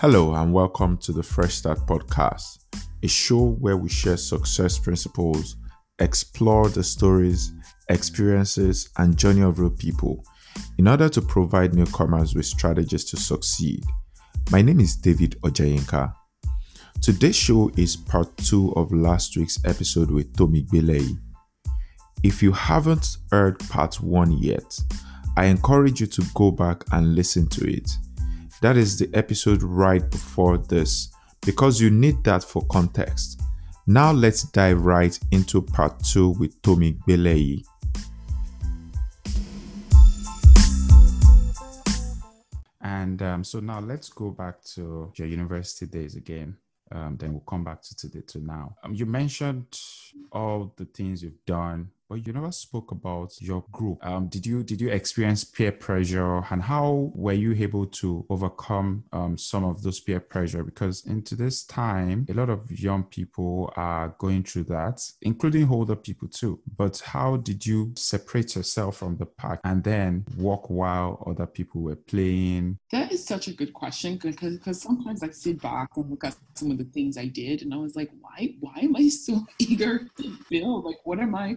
Hello, and welcome to the Fresh Start Podcast, a show where we share success principles, explore the stories, experiences, and journey of real people in order to provide newcomers with strategies to succeed. My name is David Ojayenka. Today's show is part two of last week's episode with Tomi Belei. If you haven't heard part one yet, I encourage you to go back and listen to it. That is the episode right before this because you need that for context. Now let's dive right into part two with Tomi Belei. And um, so now let's go back to your university days again. Um, then we'll come back to today to now. Um, you mentioned all the things you've done but you never spoke about your group. Um, did you did you experience peer pressure, and how were you able to overcome um, some of those peer pressure? Because in today's time, a lot of young people are going through that, including older people too. But how did you separate yourself from the pack and then walk while other people were playing? That is such a good question because because sometimes I sit back and look at some of the things I did, and I was like, why why am I so eager to build? Like, what am I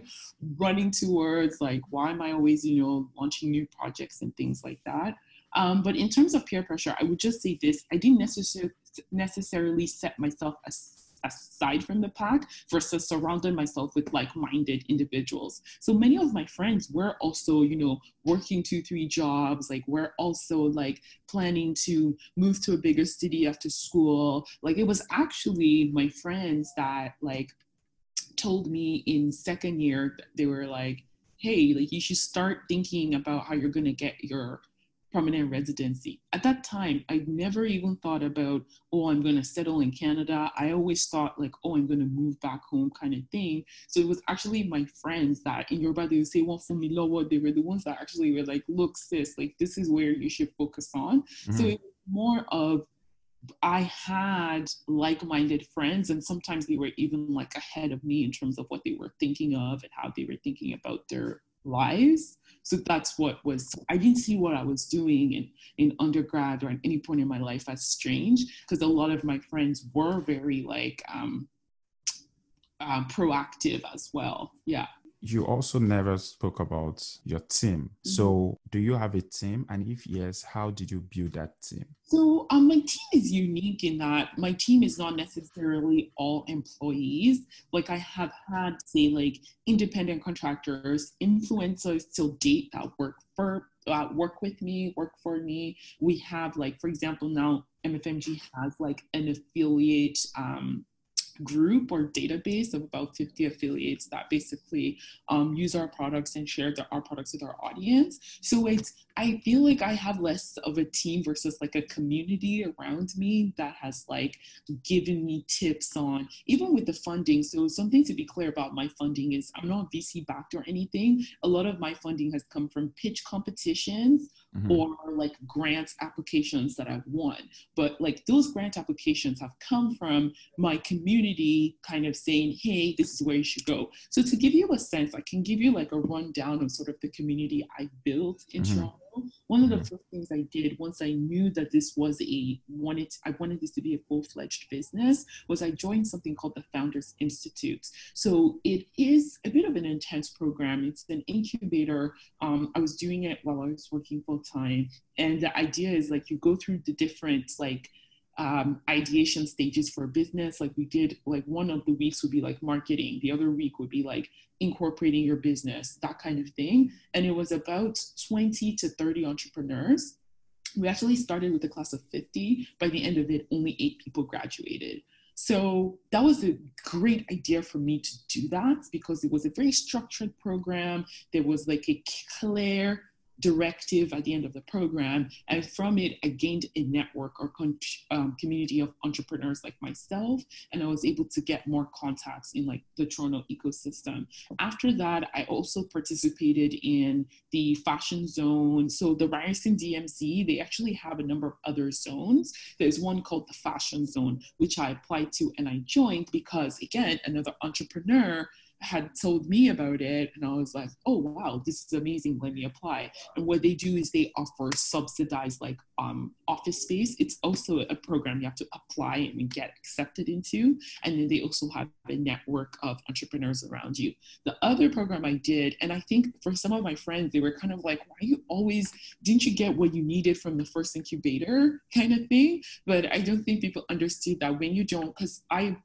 running towards like why am i always you know launching new projects and things like that. Um, but in terms of peer pressure i would just say this i didn't necessarily necessarily set myself as aside from the pack versus surrounding myself with like-minded individuals. So many of my friends were also you know working two three jobs like we're also like planning to move to a bigger city after school. Like it was actually my friends that like told me in second year they were like hey like you should start thinking about how you're going to get your permanent residency. At that time i never even thought about oh i'm going to settle in canada. I always thought like oh i'm going to move back home kind of thing. So it was actually my friends that in yoruba they would say well for me lower they were the ones that actually were like look sis like this is where you should focus on. Mm-hmm. so it was more of I had like-minded friends, and sometimes they were even like ahead of me in terms of what they were thinking of and how they were thinking about their lives. So that's what was. I didn't see what I was doing in in undergrad or at any point in my life as strange because a lot of my friends were very like um, uh, proactive as well. Yeah you also never spoke about your team. Mm-hmm. So, do you have a team? And if yes, how did you build that team? So, um, my team is unique in that my team is not necessarily all employees. Like, I have had, say, like independent contractors, influencers till date that work for uh, work with me, work for me. We have, like, for example, now MFMG has like an affiliate um, group or database of about 50 affiliates that basically um, use our products and share the, our products with our audience. So it's I feel like I have less of a team versus like a community around me that has like given me tips on even with the funding. So something to be clear about my funding is I'm not VC backed or anything. A lot of my funding has come from pitch competitions mm-hmm. or like grants applications that I've won. But like those grant applications have come from my community kind of saying, hey, this is where you should go. So to give you a sense, I can give you like a rundown of sort of the community I built in mm-hmm. Toronto one of the mm-hmm. first things I did once I knew that this was a wanted I wanted this to be a full-fledged business was I joined something called the Founders Institute. So it is a bit of an intense program. It's an incubator. Um, I was doing it while I was working full time, and the idea is like you go through the different like um, ideation stages for business. Like we did, like one of the weeks would be like marketing, the other week would be like incorporating your business, that kind of thing. And it was about 20 to 30 entrepreneurs. We actually started with a class of 50. By the end of it, only eight people graduated. So that was a great idea for me to do that because it was a very structured program. There was like a clear directive at the end of the program. And from it, I gained a network or con- um, community of entrepreneurs like myself. And I was able to get more contacts in like the Toronto ecosystem. After that, I also participated in the fashion zone. So the Ryerson DMZ, they actually have a number of other zones. There's one called the fashion zone, which I applied to and I joined because again, another entrepreneur had told me about it and I was like, oh wow, this is amazing. Let me apply. And what they do is they offer subsidized like um, office space. It's also a program you have to apply and get accepted into. And then they also have a network of entrepreneurs around you. The other program I did, and I think for some of my friends, they were kind of like, why you always didn't you get what you needed from the first incubator kind of thing? But I don't think people understood that when you don't, because I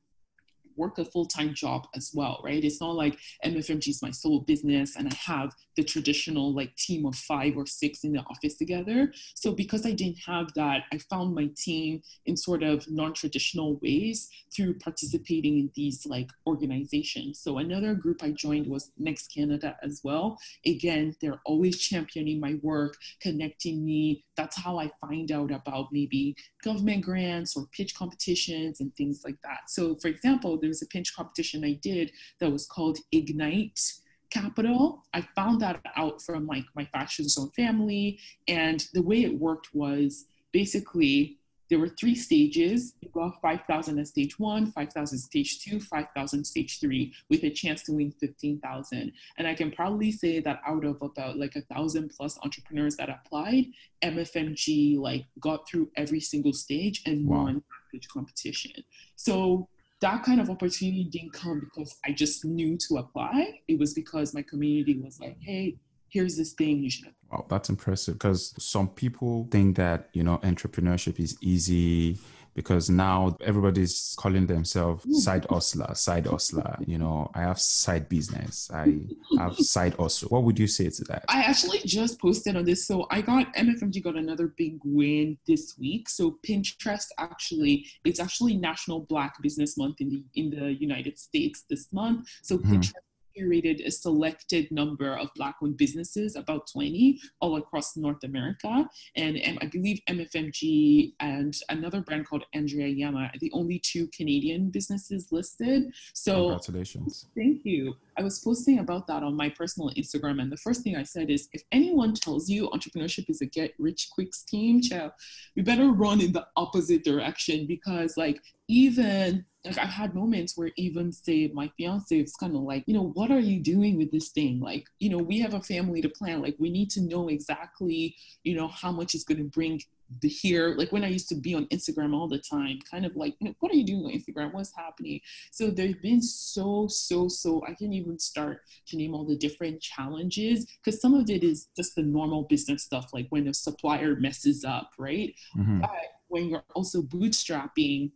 work a full-time job as well, right? It's not like MFMG is my sole business and I have the traditional like team of five or six in the office together. So because I didn't have that, I found my team in sort of non-traditional ways through participating in these like organizations. So another group I joined was Next Canada as well. Again, they're always championing my work, connecting me. That's how I find out about maybe government grants or pitch competitions and things like that. So for example, there was a pinch competition I did that was called Ignite Capital. I found that out from like my fashion zone family. And the way it worked was basically there were three stages. You got 5,000 at stage one, 5,000 stage two, 5,000 stage three, with a chance to win 15,000. And I can probably say that out of about like a thousand plus entrepreneurs that applied, MFMG like got through every single stage and wow. won pitch competition. So that kind of opportunity didn't come because I just knew to apply. It was because my community was like, hey, here's this thing you should apply. Wow, that's impressive because some people think that, you know, entrepreneurship is easy because now everybody's calling themselves hmm. side hustler, side hustler. You know, I have side business, I have side hustle. What would you say to that? I actually just posted on this. So I got MFMG got another big win this week. So Pinterest actually, it's actually National Black Business Month in the in the United States this month. So mm-hmm. Pinterest curated a selected number of Black-owned businesses, about 20, all across North America. And, and I believe MFMG and another brand called Andrea Yama are the only two Canadian businesses listed. So congratulations. Thank you. I was posting about that on my personal Instagram, and the first thing I said is, if anyone tells you entrepreneurship is a get rich quick scheme, child, we better run in the opposite direction because, like, even like I've had moments where even say my fiance is kind of like, you know, what are you doing with this thing? Like, you know, we have a family to plan. Like, we need to know exactly, you know, how much is going to bring the here like when i used to be on instagram all the time kind of like what are you doing on instagram? What's happening? So there's been so so so i can't even start to name all the different challenges because some of it is just the normal business stuff like when a supplier messes up right? Mm-hmm. but when you're also bootstrapping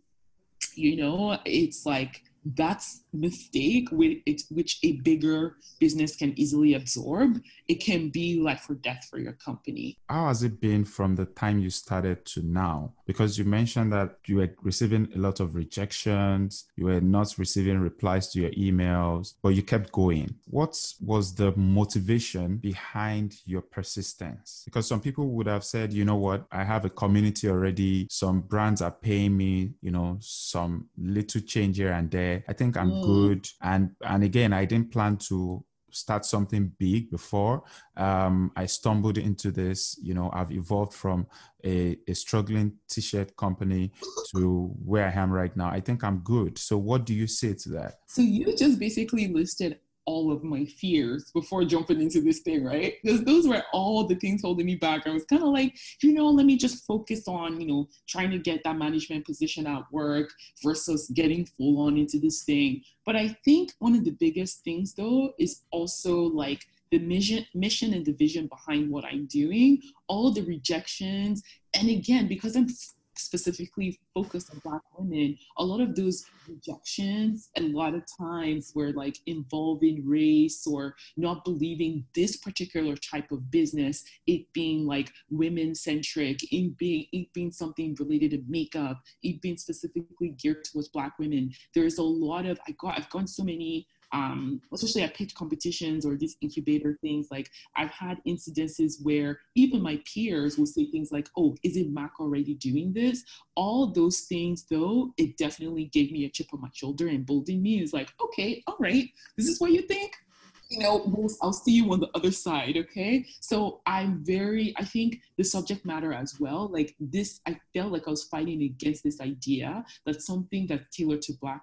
you know it's like that's mistake with it, which a bigger business can easily absorb. It can be life or death for your company. How has it been from the time you started to now? Because you mentioned that you were receiving a lot of rejections you were not receiving replies to your emails but you kept going. What was the motivation behind your persistence? Because some people would have said you know what? I have a community already. Some brands are paying me you know some little change here and there i think i'm mm. good. And and again i didn't plan to start something big before. Um, i stumbled into this you know i've evolved from a, a struggling t-shirt company to where i am right now. I think i'm good. So what do you say to that? So you just basically listed all of my fears before jumping into this thing, right? Because those were all the things holding me back. I was kind of like, you know, let me just focus on, you know, trying to get that management position at work versus getting full on into this thing. But I think one of the biggest things though is also like the mission mission and the vision behind what I'm doing, all the rejections. And again, because I'm specifically focused on black women a lot of those rejections and a lot of times were like involving race or not believing this particular type of business it being like women centric it being it being something related to makeup it being specifically geared towards black women. There's a lot of i got i've gone so many um, especially at pitch competitions or these incubator things, like I've had incidences where even my peers will say things like, oh, is it Mac already doing this? All those things, though, it definitely gave me a chip on my shoulder and boldened me. Is like, okay, all right, this is what you think you know, I'll see you on the other side, okay? So I'm very, I think the subject matter as well, like this, I felt like I was fighting against this idea that something that's tailored to Black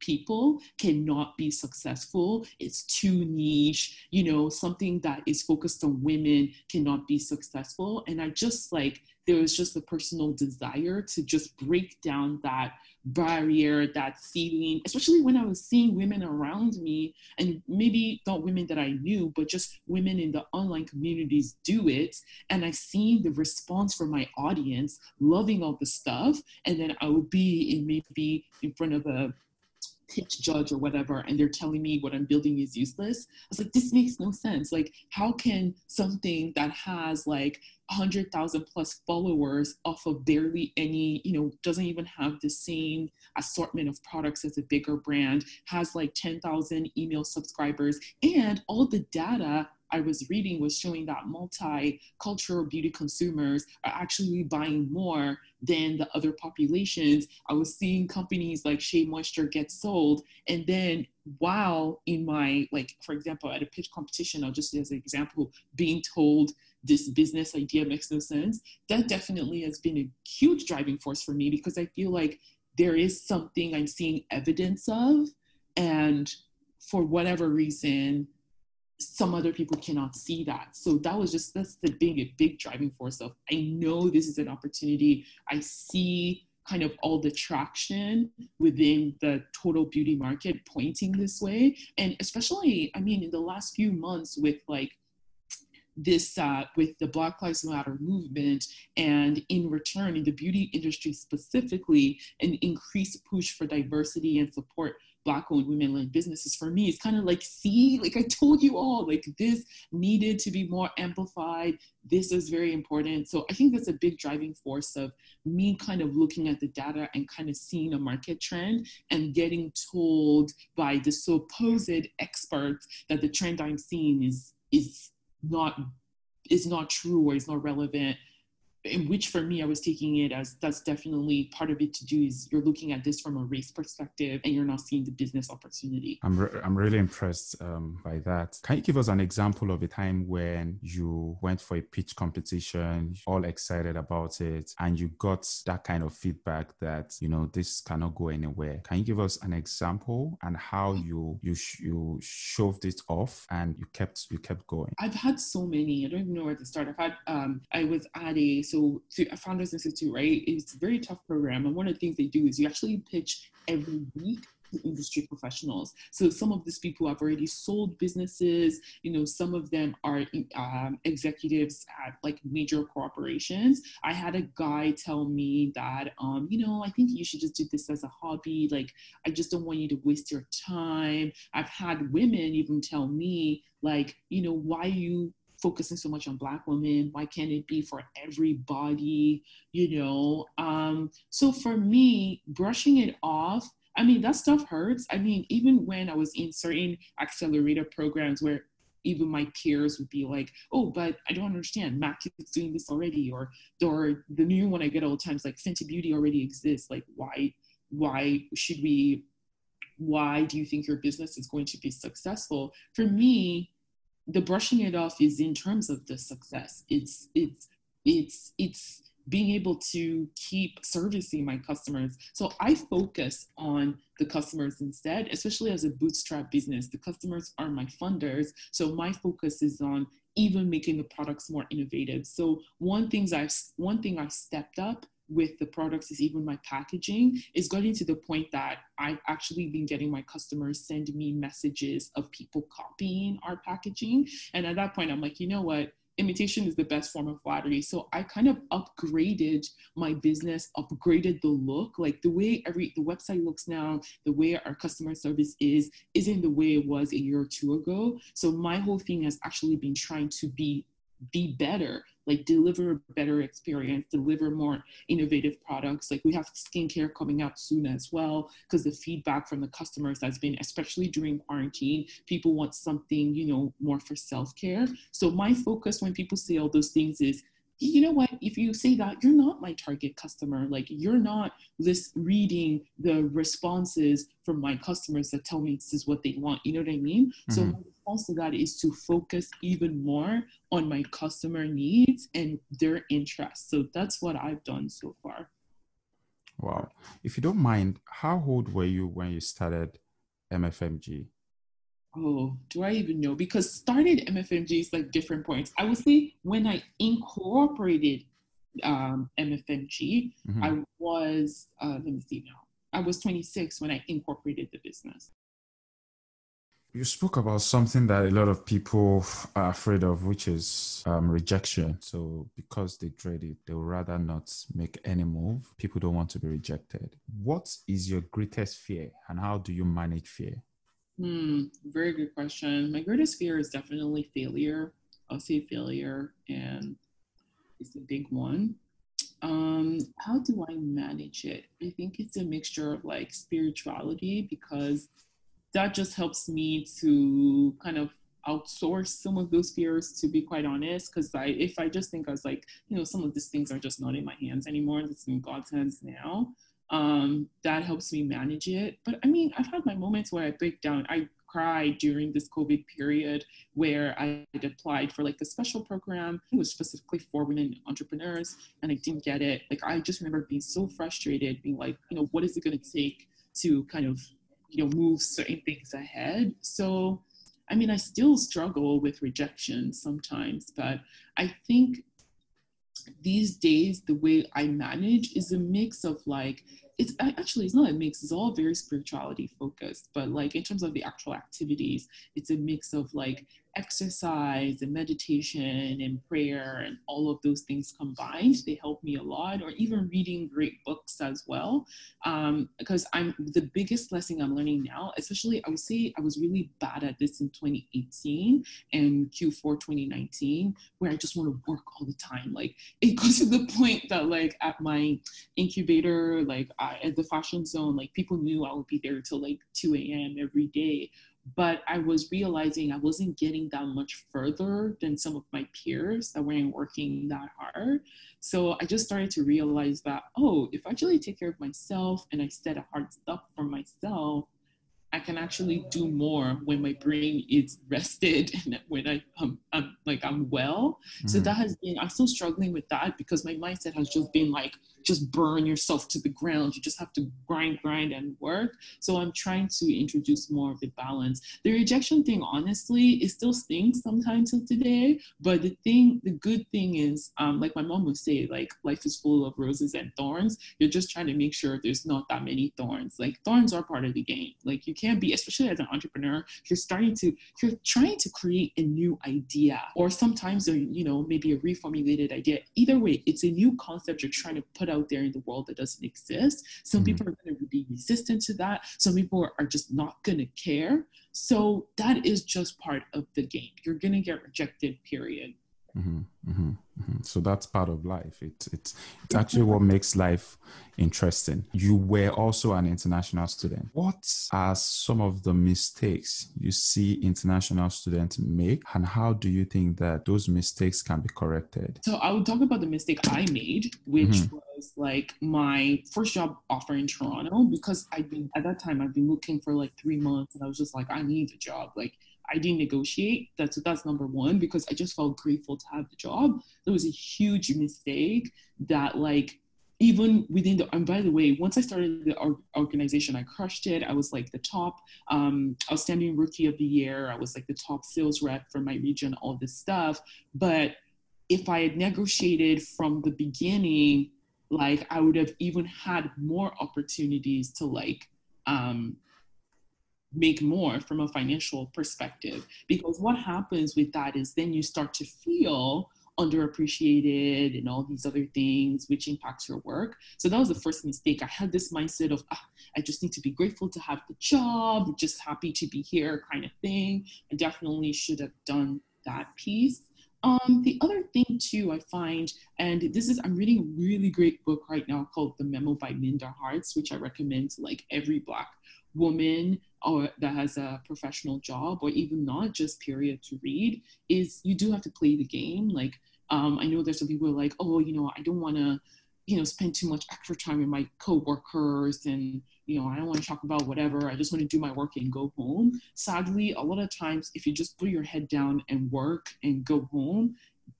people cannot be successful. It's too niche. You know, something that is focused on women cannot be successful. And I just like, there was just a personal desire to just break down that barrier, that ceiling, especially when I was seeing women around me, and maybe not women that I knew, but just women in the online communities do it. And I seen the response from my audience, loving all the stuff. And then I would be in maybe in front of a pitch judge or whatever and they're telling me what i'm building is useless i was like this makes no sense. Like how can something that has like 100,000 plus followers off of barely any, you know, doesn't even have the same assortment of products as a bigger brand, has like 10,000 email subscribers, and all the data I was reading was showing that multicultural beauty consumers are actually buying more than the other populations. I was seeing companies like Shea Moisture get sold. And then while in my, like, for example, at a pitch competition, I'll just as an example, being told this business idea makes no sense, that definitely has been a huge driving force for me because I feel like there is something I'm seeing evidence of. And for whatever reason, some other people cannot see that. So that was just that's the big big driving force of I know this is an opportunity. I see kind of all the traction within the total beauty market pointing this way. And especially, I mean, in the last few months with like this uh, with the Black Lives Matter movement, and in return, in the beauty industry specifically, an increased push for diversity and support black owned women led businesses for me. It's kind of like see like i told you all like this needed to be more amplified. This is very important. So i think that's a big driving force of me kind of looking at the data and kind of seeing a market trend and getting told by the supposed experts that the trend i'm seeing is is not is not true or is not relevant in which for me i was taking it as that's definitely part of it to do is you're looking at this from a race perspective and you're not seeing the business opportunity. I'm, re- I'm really impressed um, by that. Can you give us an example of a time when you went for a pitch competition all excited about it and you got that kind of feedback that you know this cannot go anywhere? Can you give us an example and how you you sh- you shoved it off and you kept you kept going? I've had so many. I don't even know where to start. I've had um, i was at a so to Founders Institute, right, it's a very tough program. And one of the things they do is you actually pitch every week to industry professionals. So some of these people have already sold businesses. You know, some of them are um, executives at like major corporations. I had a guy tell me that, um, you know, I think you should just do this as a hobby. Like, I just don't want you to waste your time. I've had women even tell me, like, you know, why you focusing so much on black women why can't it be for everybody you know um so for me brushing it off i mean that stuff hurts i mean even when i was in certain accelerator programs where even my peers would be like, "Oh, but I don't understand. Mac is doing this already," or or the new one I get all the times like Fenty Beauty already exists. Like, why why should we? Why do you think your business is going to be successful? For me, the brushing it off is in terms of the success. It's it's it's it's being able to keep servicing my customers. So I focus on the customers instead, especially as a bootstrap business. The customers are my funders. So my focus is on even making the products more innovative. So one things I've one thing I stepped up with the products is even my packaging is getting to the point that I've actually been getting my customers send me messages of people copying our packaging. And at that point, I'm like, you know what? imitation is the best form of flattery. So I kind of upgraded my business, upgraded the look, like the way every the website looks now, the way our customer service is, isn't the way it was a year or two ago. So my whole thing has actually been trying to be be better like deliver a better experience, deliver more innovative products. Like we have skincare coming out soon as well, because the feedback from the customers has been, especially during quarantine, people want something, you know, more for self-care. So my focus when people say all those things is you know what if you say that you're not my target customer like you're not list reading the responses from my customers that tell me this is what they want you know what i mean mm-hmm. so my response to that is to focus even more on my customer needs and their interests so that's what i've done so far Wow. If you don't mind, how old were you when you started MFMG? Oh, do I even know? Because started MFMG is like different points. I would say when I incorporated um, MFMG, mm-hmm. I was, uh, let me see now, I was 26 when I incorporated the business. You spoke about something that a lot of people are afraid of, which is um, rejection. So, because they dread it, they would rather not make any move. People don't want to be rejected. What is your greatest fear, and how do you manage fear? Hmm, very good question. My greatest fear is definitely failure. I'll say failure, and it's a big one. Um, how do I manage it? I think it's a mixture of like spirituality because that just helps me to kind of outsource some of those fears to be quite honest because i if i just think i was like you know some of these things are just not in my hands anymore it's in god's hands now um that helps me manage it. But i mean i've had my moments where i break down i cried during this covid period where i applied for like a special program. It was specifically for women entrepreneurs and i didn't get it. Like i just remember being so frustrated being like you know what is it going to take to kind of you know move certain things ahead? So i mean i still struggle with rejection sometimes but i think these days the way i manage is a mix of like it's actually it's not a mix it's all very spirituality focused but like in terms of the actual activities it's a mix of like exercise and meditation and prayer and all of those things combined they help me a lot or even reading great books as well. Um, because i'm the biggest lesson i'm learning now especially i would say i was really bad at this in 2018 and q4 2019 where i just want to work all the time. Like it goes to the point that like at my incubator like I, at the fashion zone like people knew i would be there till like 2 a.m every day but I was realizing I wasn't getting that much further than some of my peers that weren't working that hard. So I just started to realize that, oh, if I actually take care of myself and I set a hard stop for myself, I can actually do more when my brain is rested and when I, um, I'm like I'm well. Mm-hmm. So that has been I'm still struggling with that because my mindset has just been like just burn yourself to the ground. You just have to grind, grind, and work. So I'm trying to introduce more of the balance. The rejection thing, honestly, it still stings sometimes till today. But the thing, the good thing is, um, like my mom would say, like life is full of roses and thorns. You're just trying to make sure there's not that many thorns. Like thorns are part of the game. Like you can't be, especially as an entrepreneur, you're starting to, you're trying to create a new idea, or sometimes, a, you know, maybe a reformulated idea. Either way, it's a new concept you're trying to put out there in the world that doesn't exist. Some mm-hmm. people are going to be resistant to that. Some people are just not going to care. So that is just part of the game. You're going to get rejected, period. Mm-hmm, mm-hmm, mm-hmm. So that's part of life. It's it's it's actually what makes life interesting. You were also an international student. What are some of the mistakes you see international students make, and how do you think that those mistakes can be corrected? So I would talk about the mistake I made, which mm-hmm. was like my first job offer in Toronto because I'd been at that time I'd been looking for like three months, and I was just like, I need a job, like I didn't negotiate. That's that's number one because I just felt grateful to have the job. That was a huge mistake that like even within the and by the way once i started the organization i crushed it i was like the top um, outstanding rookie of the year i was like the top sales rep for my region all this stuff but if i had negotiated from the beginning like i would have even had more opportunities to like um, make more from a financial perspective. Because what happens with that is then you start to feel underappreciated and all these other things which impacts your work. So that was the first mistake. I had this mindset of ah, i just need to be grateful to have the job just happy to be here kind of thing. I definitely should have done that piece. Um, the other thing too, I find, and this is, I'm reading a really great book right now called The Memo by Minda Harts, which I recommend to like every Black woman or that has a professional job or even not just period to read is you do have to play the game. Like um, i know there's some people like oh you know i don't want to you know spend too much extra time with my coworkers and you know i don't want to talk about whatever. I just want to do my work and go home. Sadly a lot of times if you just put your head down and work and go home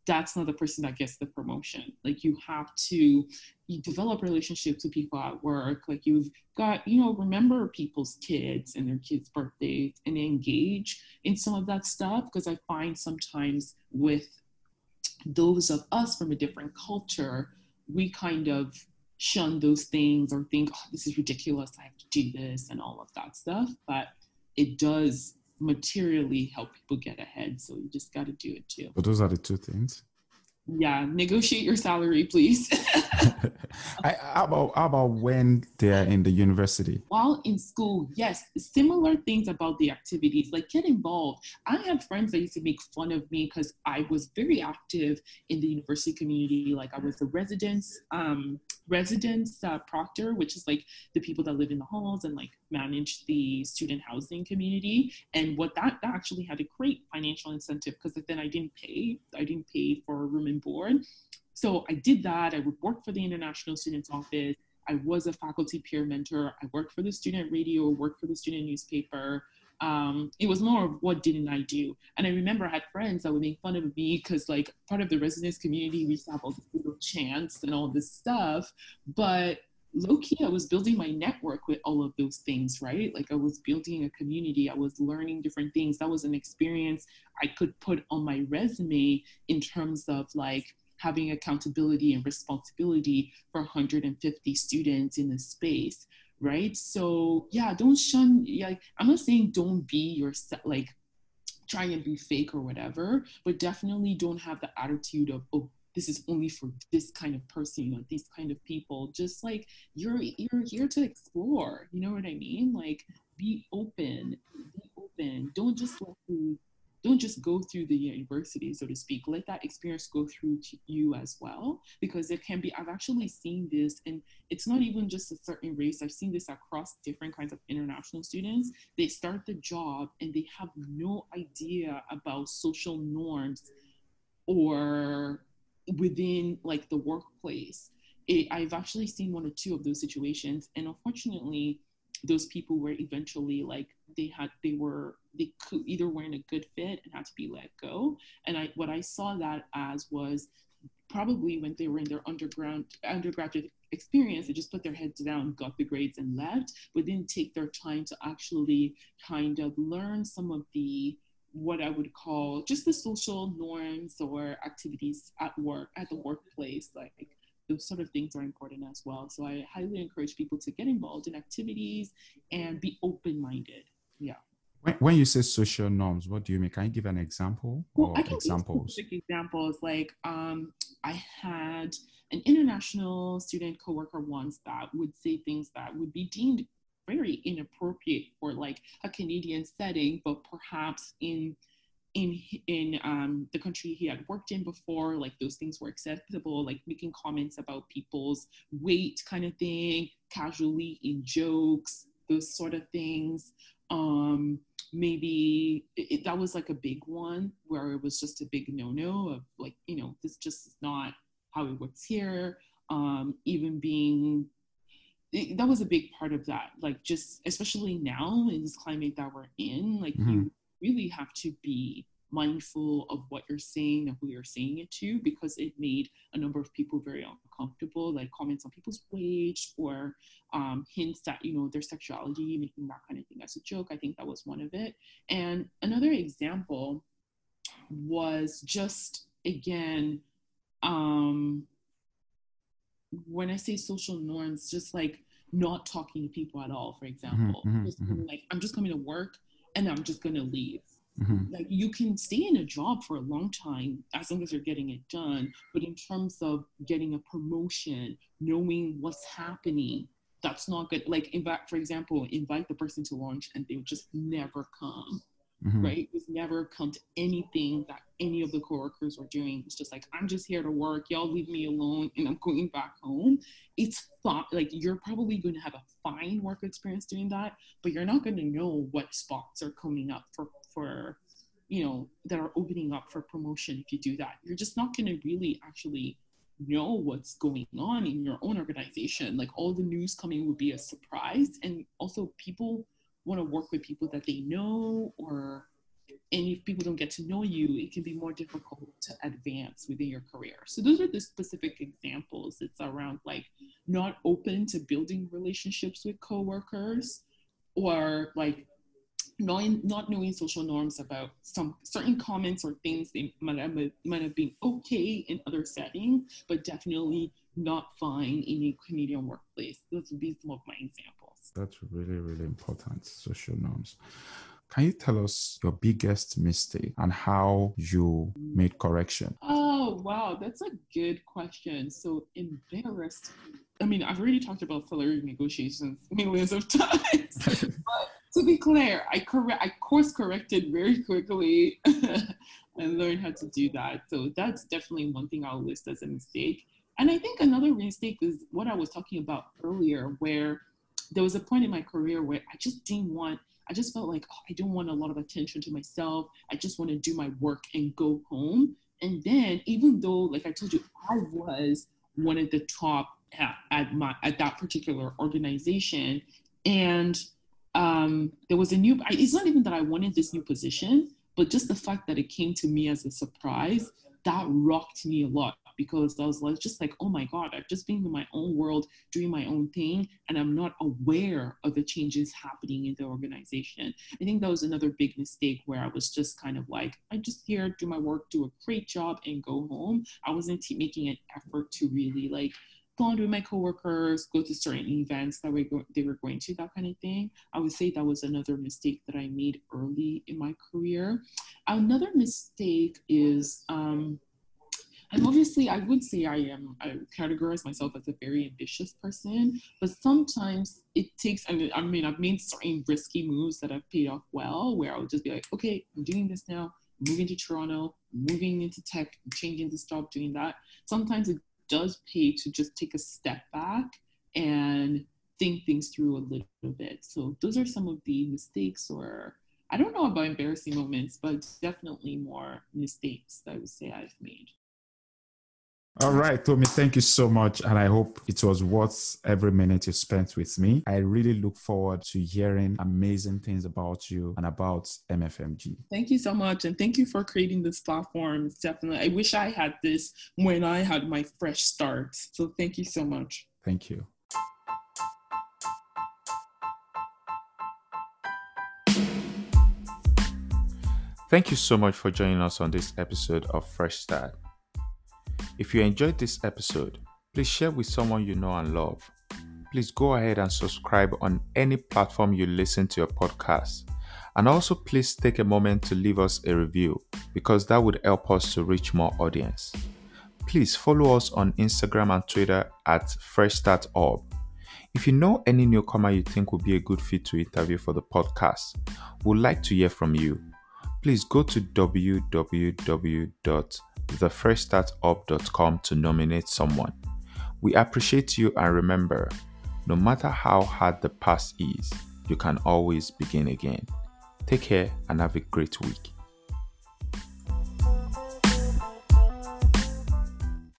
that's not the person that gets the promotion. Like you have to you develop relationships with people at work. Like you've got you know remember people's kids and their kids birthdays and engage in some of that stuff because i find sometimes with those of us from a different culture we kind of shun those things or think oh, this is ridiculous. I have to do this and all of that stuff. But it does materially help people get ahead so you just got to do it too. But those are the two things. Yeah negotiate your salary please I, how about how about when they're in the university while in school yes similar things about the activities like get involved i have friends that used to make fun of me because i was very active in the university community like i was a residence um, residence uh, proctor, which is like the people that live in the halls and like manage the student housing community. And what that, that actually had a great financial incentive because then I didn't pay, I didn't pay for room and board. So I did that. I would work for the International Students Office. I was a faculty peer mentor. I worked for the student radio, worked for the student newspaper um, it was more of what didn't I do? And I remember I had friends that would make fun of me because like part of the residence community, we used to have all this little chants and all this stuff. But low key, I was building my network with all of those things, right? Like I was building a community, I was learning different things. That was an experience I could put on my resume in terms of like having accountability and responsibility for 150 students in a space right? So yeah, don't shun. Yeah, I'm not saying don't be yourself, like try and be fake or whatever, but definitely don't have the attitude of oh this is only for this kind of person or these kind of people. Just like you're you're here to explore. You know what I mean? Like be open, be open. Don't just let the don't just go through the university, so to speak. Let that experience go through to you as well, because it can be. I've actually seen this, and it's not even just a certain race. I've seen this across different kinds of international students. They start the job and they have no idea about social norms or within like the workplace. It, I've actually seen one or two of those situations, and unfortunately, those people were eventually like they had they were they could either weren't a good fit and had to be let go and i what i saw that as was probably when they were in their underground undergraduate experience they just put their heads down got the grades and left but didn't take their time to actually kind of learn some of the what i would call just the social norms or activities at work at the workplace like those sort of things are important as well. So I highly encourage people to get involved in activities and be open minded. Yeah. When, when you say social norms, what do you mean? Can you give an example or well, I can examples? Examples. Like um, I had an international student coworker once that would say things that would be deemed very inappropriate for like a Canadian setting, but perhaps in in in um, the country he had worked in before, like those things were acceptable, like making comments about people's weight, kind of thing, casually in jokes, those sort of things. Um, maybe it, that was like a big one where it was just a big no-no of like, you know, this just is not how it works here. Um, even being it, that was a big part of that like just especially now in this climate that we're in like mm-hmm. you really have to be mindful of what you're saying and who you're saying it to because it made a number of people very uncomfortable like comments on people's wage or um, hints that you know their sexuality making that kind of thing as a joke i think that was one of it and another example was just again um, when i say social norms just like not talking to people at all for example mm-hmm, just mm-hmm. like i'm just coming to work and I'm just going to leave. Mm-hmm. Like you can stay in a job for a long time as long as you're getting it done. But in terms of getting a promotion, knowing what's happening, that's not good. Like invite, for example, invite the person to lunch and they would just never come mm-hmm. right? It was never come to anything that any of the coworkers were doing. It's just like, I'm just here to work. Y'all leave me alone and I'm going back home. It's fun. Like, you're probably going to have a fine work experience doing that, but you're not going to know what spots are coming up for, for, you know, that are opening up for promotion if you do that. You're just not going to really actually know what's going on in your own organization. Like all the news coming would be a surprise. And also people want to work with people that they know or and if people don't get to know you, it can be more difficult to advance within your career. So those are the specific examples. It's around like not open to building relationships with coworkers or like knowing not knowing social norms about some certain comments or things they might have, might have been okay in other settings, but definitely not fine in a Canadian workplace. Those would be some of my examples. That's really, really important. Social norms. Can you tell us your biggest mistake and how you made correction? Oh, wow. That's a good question. So, embarrassed. I mean, I've already talked about salary negotiations millions of times. but to be clear, I correct I course corrected very quickly and learned how to do that. So that's definitely one thing I'll list as a mistake. And I think another mistake is what I was talking about earlier, where there was a point in my career where I just didn't want I just felt like oh, I don't want a lot of attention to myself. I just want to do my work and go home. And then, even though, like I told you, I was one of the top at, at my at that particular organization, and um, there was a new. It's not even that I wanted this new position, but just the fact that it came to me as a surprise that rocked me a lot because I was like, just like, oh my God, I've just been in my own world doing my own thing and I'm not aware of the changes happening in the organization. I think that was another big mistake where I was just kind of like, I just here, do my work, do a great job and go home. I wasn't making an effort to really like bond with my coworkers, go to certain events that we go- they were going to, that kind of thing. I would say that was another mistake that I made early in my career. Another mistake is um, and obviously, I would say I am, I categorize myself as a very ambitious person, but sometimes it takes, mean, I mean, I've made certain risky moves that have paid off well, where I would just be like, okay, I'm doing this now, moving to Toronto, moving into tech, changing this job, doing that. Sometimes it does pay to just take a step back and think things through a little bit. So those are some of the mistakes or I don't know about embarrassing moments, but definitely more mistakes that I would say I've made. All right, Tomi, thank you so much. And I hope it was worth every minute you spent with me. I really look forward to hearing amazing things about you and about MFMG. Thank you so much. And thank you for creating this platform. Definitely, I wish I had this when I had my fresh start. So thank you so much. Thank you. Thank you so much for joining us on this episode of Fresh Start. If you enjoyed this episode, please share with someone you know and love. Please go ahead and subscribe on any platform you listen to your podcast. And also, please take a moment to leave us a review because that would help us to reach more audience. Please follow us on Instagram and Twitter at Fresh Start Orb. If you know any newcomer you think would be a good fit to interview for the podcast, we'd like to hear from you. Please go to www thefreshstartup.com to nominate someone. We appreciate you and remember, no matter how hard the past is, you can always begin again. Take care and have a great week.